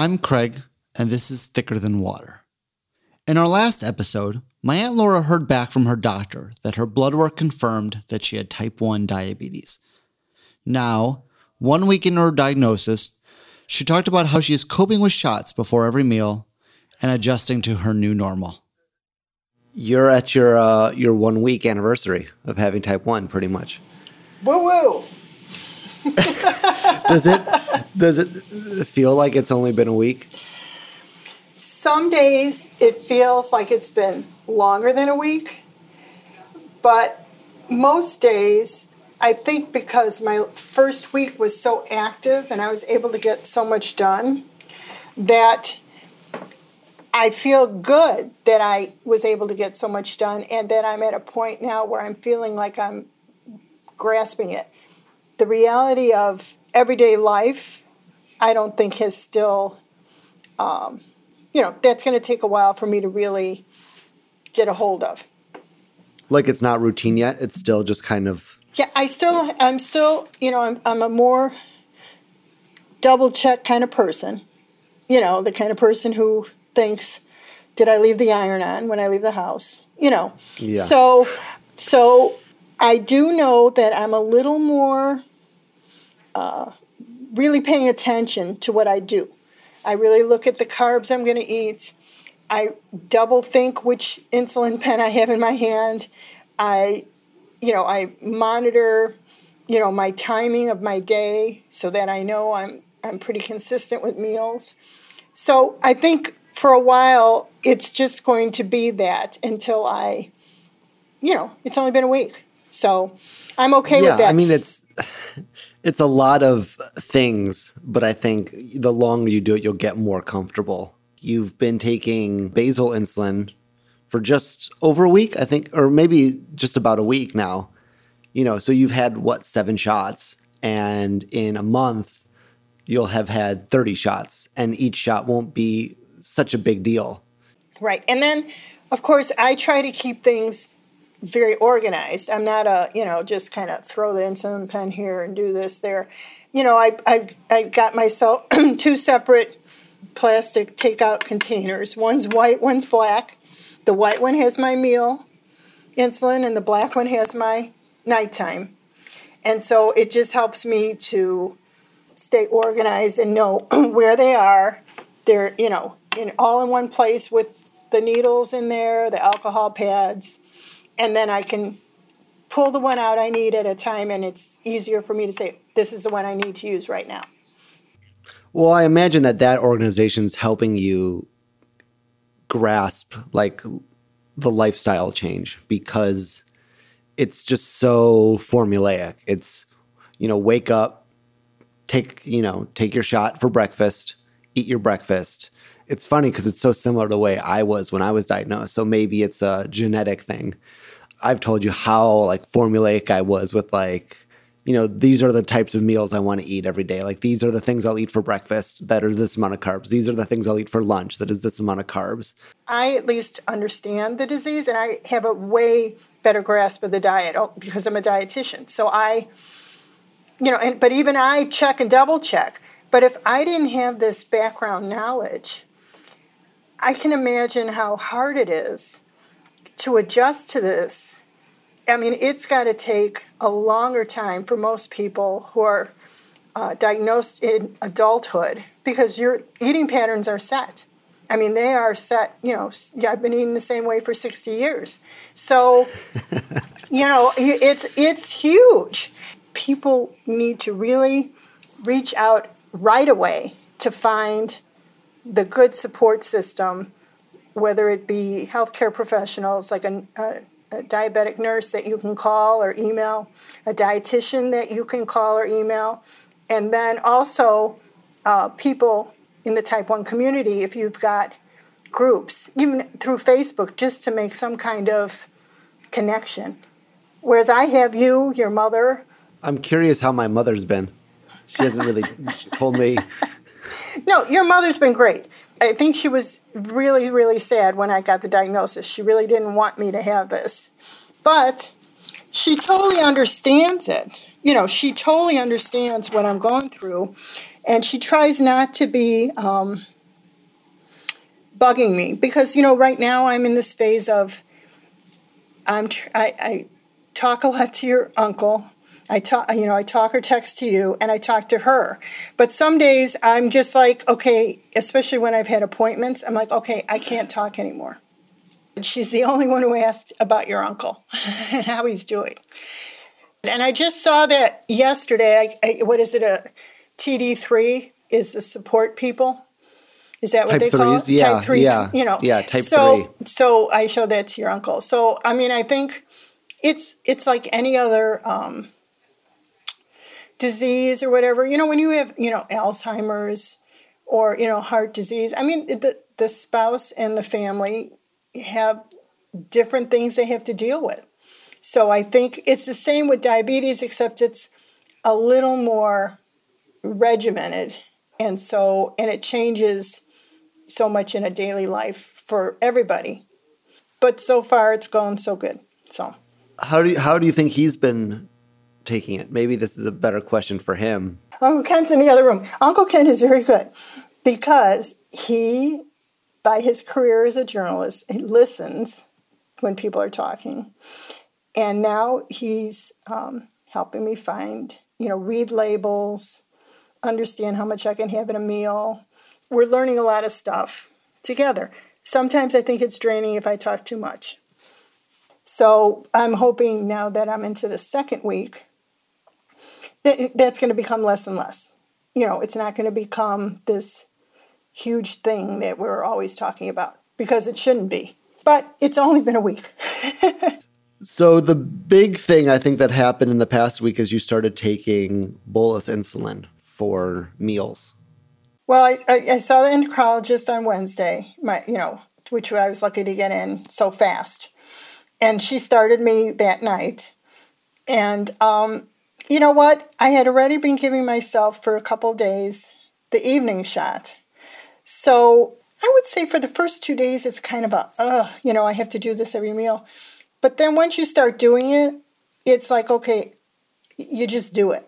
I'm Craig, and this is Thicker Than Water. In our last episode, my Aunt Laura heard back from her doctor that her blood work confirmed that she had type 1 diabetes. Now, one week into her diagnosis, she talked about how she is coping with shots before every meal and adjusting to her new normal. You're at your uh, your one week anniversary of having type one, pretty much. Woo woo. does it does it feel like it's only been a week? Some days it feels like it's been longer than a week, but most days I think because my first week was so active and I was able to get so much done that I feel good that I was able to get so much done and that I'm at a point now where I'm feeling like I'm grasping it. The reality of everyday life, I don't think has still, um, you know, that's going to take a while for me to really get a hold of. Like it's not routine yet. It's still just kind of. Yeah, I still, I'm still, you know, I'm, I'm a more double check kind of person. You know, the kind of person who thinks, did I leave the iron on when I leave the house? You know. Yeah. So so I do know that I'm a little more uh, really paying attention to what I do. I really look at the carbs I'm going to eat. I double think which insulin pen I have in my hand. I, you know, I monitor, you know, my timing of my day so that I know I'm I'm pretty consistent with meals. So I think for a while, it's just going to be that until I, you know, it's only been a week. So I'm okay yeah, with that. I mean, it's it's a lot of things, but I think the longer you do it, you'll get more comfortable. You've been taking basal insulin for just over a week, I think, or maybe just about a week now. You know, so you've had what seven shots, and in a month, you'll have had 30 shots, and each shot won't be such a big deal. Right. And then, of course, I try to keep things very organized. I'm not a, you know, just kind of throw the insulin pen here and do this there. You know, I, I, I got myself two separate plastic takeout containers. One's white, one's black. The white one has my meal insulin, and the black one has my nighttime. And so it just helps me to stay organized and know where they are. They're, you know, in all in one place with the needles in there, the alcohol pads, and then I can pull the one out I need at a time, and it's easier for me to say, this is the one I need to use right now. Well, I imagine that that organization is helping you grasp like the lifestyle change because it's just so formulaic. It's, you know, wake up, take, you know, take your shot for breakfast, eat your breakfast, it's funny because it's so similar to the way I was when I was diagnosed. So maybe it's a genetic thing. I've told you how like formulaic I was with like, you know, these are the types of meals I want to eat every day. Like these are the things I'll eat for breakfast that are this amount of carbs. These are the things I'll eat for lunch that is this amount of carbs. I at least understand the disease and I have a way better grasp of the diet oh, because I'm a dietitian. So I you know, and but even I check and double check. But if I didn't have this background knowledge, I can imagine how hard it is to adjust to this. I mean, it's got to take a longer time for most people who are uh, diagnosed in adulthood because your eating patterns are set. I mean, they are set, you know, I've been eating the same way for 60 years. So, you know, it's, it's huge. People need to really reach out right away to find the good support system, whether it be healthcare professionals like a, a, a, diabetic nurse that you can call or email, a dietitian that you can call or email, and then also uh, people in the type 1 community if you've got groups, even through Facebook, just to make some kind of connection. Whereas I have you, your mother. I'm curious how my mother's been. She hasn't really told me no, your mother's been great. I think she was really, really sad when I got the diagnosis. She really didn't want me to have this. But she totally understands it you know, she totally understands what I'm going through, and she tries not to be um, bugging me because you know, right now I'm in this phase of I'm tr- I, I talk a lot to your uncle. I talk, you know, I talk or text to you, and I talk to her. But some days I'm just like, okay, especially when I've had appointments, I'm like, okay, I can't talk anymore. And she's the only one who asked about your uncle and how he's doing. And I just saw that yesterday. I, I, what is it? A TD3 is the support people. Is that what Type they call it? threes? Yeah, type three. yeah, You know. yeah, type so, three. So I showed that to your uncle. So I mean, I think it's it's like any other um, disease or whatever. You know, when you have you know Alzheimer's or you know heart disease. I mean, the the spouse and the family have different things they have to deal with. So I think it's the same with diabetes, except it's a little more regimented, and so and it changes so much in a daily life for everybody. But so far, it's gone so good. So How do you, how do you think he's been taking it? Maybe this is a better question for him. Uncle Ken's in the other room. Uncle Ken is very good because he, by his career as a journalist, he listens when people are talking, and now he's um, helping me find, you know, read labels, understand how much I can have in a meal. We're learning a lot of stuff together. Sometimes I think it's draining if I talk too much. So I'm hoping now that I'm into the second week that that's going to become less and less. You know, it's not going to become this huge thing that we're always talking about because it shouldn't be. But it's only been a week. So the big thing I think that happened in the past week is you started taking bolus insulin for meals. Well, I, I, I saw the endocrinologist on Wednesday, my, you know, which I was lucky to get in so fast. And she started me that night. And um, you know what? I had already been giving myself for a couple days the evening shot. So I would say for the first two days, it's kind of a, ugh, you know, I have to do this every meal. But then once you start doing it, it's like, okay, you just do it.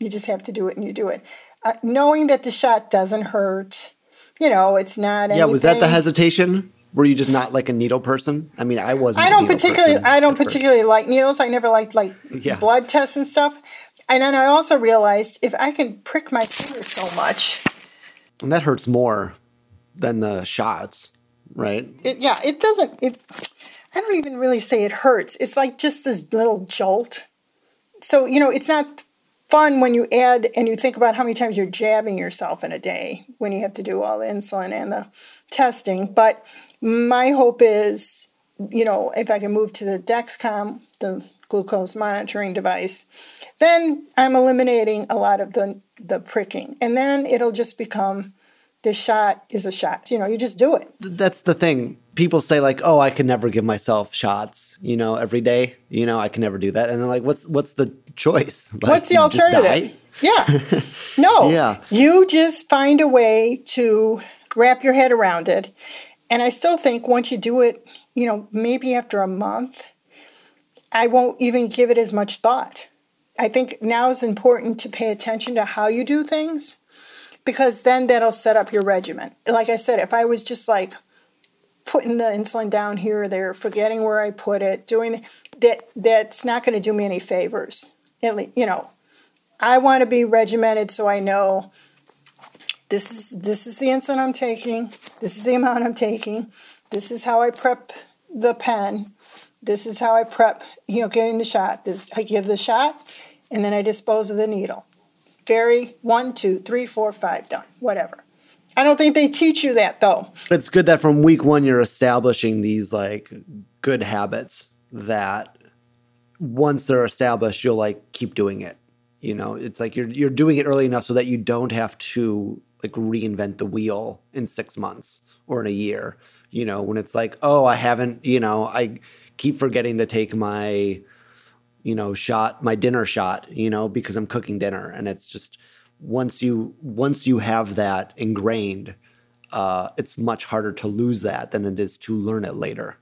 You just have to do it and you do it. Uh, knowing that the shot doesn't hurt, you know, it's not Yeah, was that the hesitation? Were you just not like a needle person? I mean, I wasn't. I don't particularly I don't at first. particularly like needles. I never liked like Yeah. blood tests and stuff. And then I also realized if I can prick my finger so much, And that hurts more than the shots, right? it yeah, it doesn't it I don't even really say it hurts. It's like just this little jolt. So, you know, it's not fun when you add and you think about how many times you're jabbing yourself in a day when you have to do all the insulin and the testing. But my hope is, you know, if I can move to the Dexcom, the glucose monitoring device, then I'm eliminating a lot of the the pricking. And then it'll just become the shot is a shot. You know, you just do it. That's the thing. People say like, "Oh, I can never give myself shots," you know, every day. You know, I can never do that. And I'm like, "What's what's the choice? Like, What's the you just die? alternative? Yeah. No. Yeah. You just find a way to wrap your head around it. And I still think once you do it, you know, maybe after a month, I won't even give it as much thought. I think now is important to pay attention to how you do things because then that'll set up your regimen. Like I said, if I was just like putting the insulin down here or there, forgetting where I put it, doing that, that's not going to do me any favors. At least, you know, I want to be regimented so I know this is this is the insulin I'm taking, this is the amount I'm taking, this is how I prep the pen, this is how I prep, you know, getting the shot. This I give the shot and then I dispose of the needle. Very one, two, three, four, five, done. Whatever. I don't think they teach you that though. It's good that from week one you're establishing these like good habits that once they're established, you'll like keep doing it. You know, it's like you're you're doing it early enough so that you don't have to like reinvent the wheel in six months or in a year. You know, when it's like, oh, I haven't, you know, I keep forgetting to take my, you know, shot, my dinner shot, you know, because I'm cooking dinner. And it's just once you once you have that ingrained, uh, it's much harder to lose that than it is to learn it later.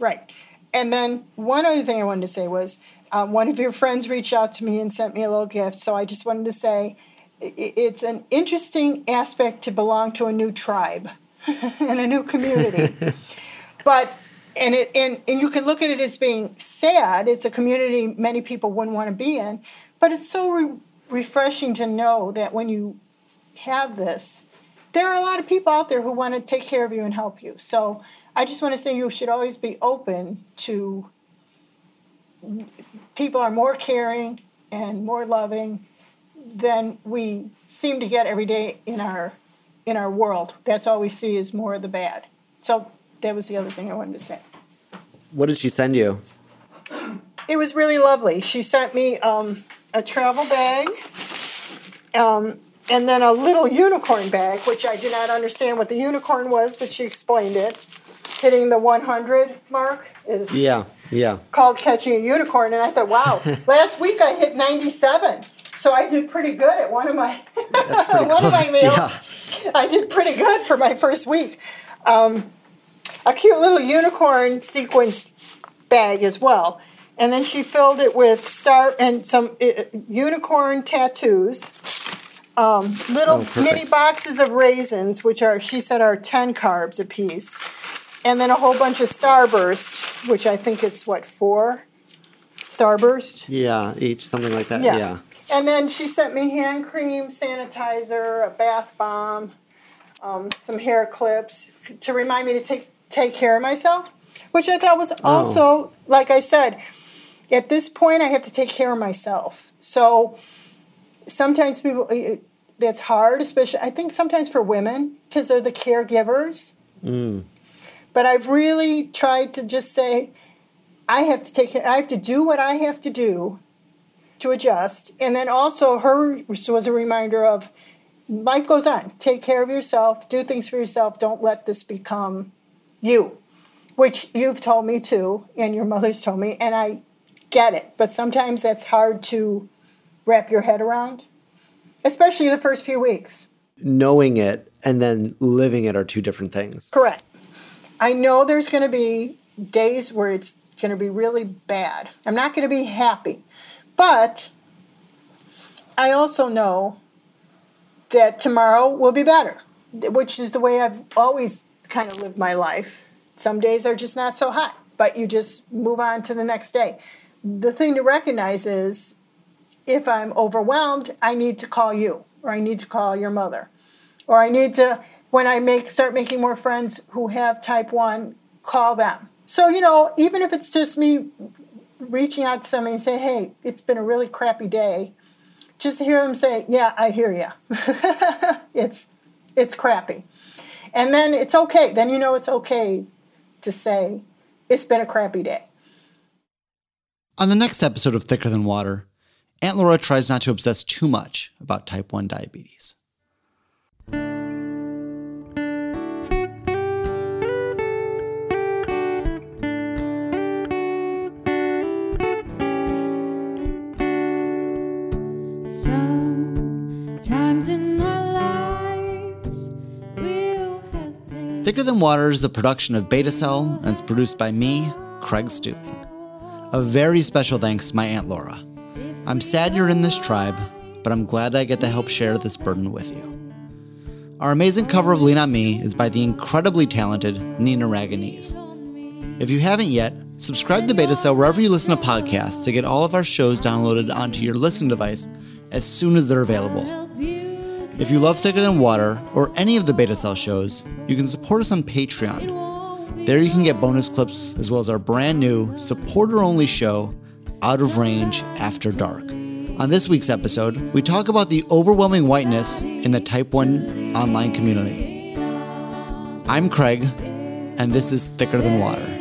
Right. And then one other thing I wanted to say was Um, one of your friends reached out to me and sent me a little gift. So I just wanted to say it's an interesting aspect to belong to a new tribe and a new community. but and it and, and you can look at it as being sad. It's a community many people wouldn't want to be in, but it's so re- refreshing to know that when you have this, there are a lot of people out there who want to take care of you and help you. So I just want to say you should always be open to people are more caring and more loving than we seem to get every day in our in our world. That's all we see is more of the bad. So that was the other thing I wanted to say. What did she send you? It was really lovely. She sent me um, a travel bag, um, and then a little unicorn bag, which I did not understand what the unicorn was, but she explained it. Hitting the 100 mark is Yeah, yeah. called catching a unicorn, and I thought, wow, last week I hit 97. So I did pretty good at one of my one of my close, meals. I did pretty good for my first week. Um, a cute little unicorn sequence bag as well, and then she filled it with star and some uh, unicorn tattoos. Um, little Oh, mini boxes of raisins, which are she said are ten carbs a piece, and then a whole bunch of starburst, which I think it's what four starburst. Yeah, each something like that. Yeah. Yeah. And then she sent me hand cream, sanitizer, a bath bomb, um, some hair clips to remind me to take take care of myself, which I thought was also, like I said, at this point I have to take care of myself. So sometimes people that's hard, especially I think sometimes for women because they're the caregivers. But I've really tried to just say, I have to take care. I have to do what I have to do to adjust. And then also her was a reminder of life goes on. Take care of yourself, do things for yourself, don't let this become you. Which you've told me too, and your mother's told me, and I get it. But sometimes that's hard to wrap your head around. Especially the first few weeks. Knowing it and then living it are two different things. Correct. I know there's going to be days where it's going to be really bad. I'm not going to be happy. But I also know that tomorrow will be better, which is the way I've always kind of lived my life. Some days are just not so hot, but you just move on to the next day. The thing to recognize is if I'm overwhelmed, I need to call you or I need to call your mother or I need to when I make start making more friends who have type 1 call them. So, you know, even if it's just me reaching out to somebody and say, "Hey, it's been a really crappy day." Just to hear them say, "Yeah, I hear you." it's it's crappy. And then it's okay. Then you know it's okay to say it's been a crappy day. On the next episode of Thicker Than Water, Aunt Laura tries not to obsess too much about type 1 diabetes. Thicker Than Water is the production of Beta Cell and it's produced by me, Craig Stubing. A very special thanks to my Aunt Laura. I'm sad you're in this tribe, but I'm glad I get to help share this burden with you. Our amazing cover of Lean On Me is by the incredibly talented Nina Ragonese. If you haven't yet, subscribe to Beta Cell wherever you listen to podcasts to get all of our shows downloaded onto your listening device as soon as they're available. If you love Thicker Than Water or any of the Beta Cell shows, you can support us on Patreon. There you can get bonus clips as well as our brand new supporter only show, Out of Range After Dark. On this week's episode, we talk about the overwhelming whiteness in the Type 1 online community. I'm Craig, and this is Thicker Than Water.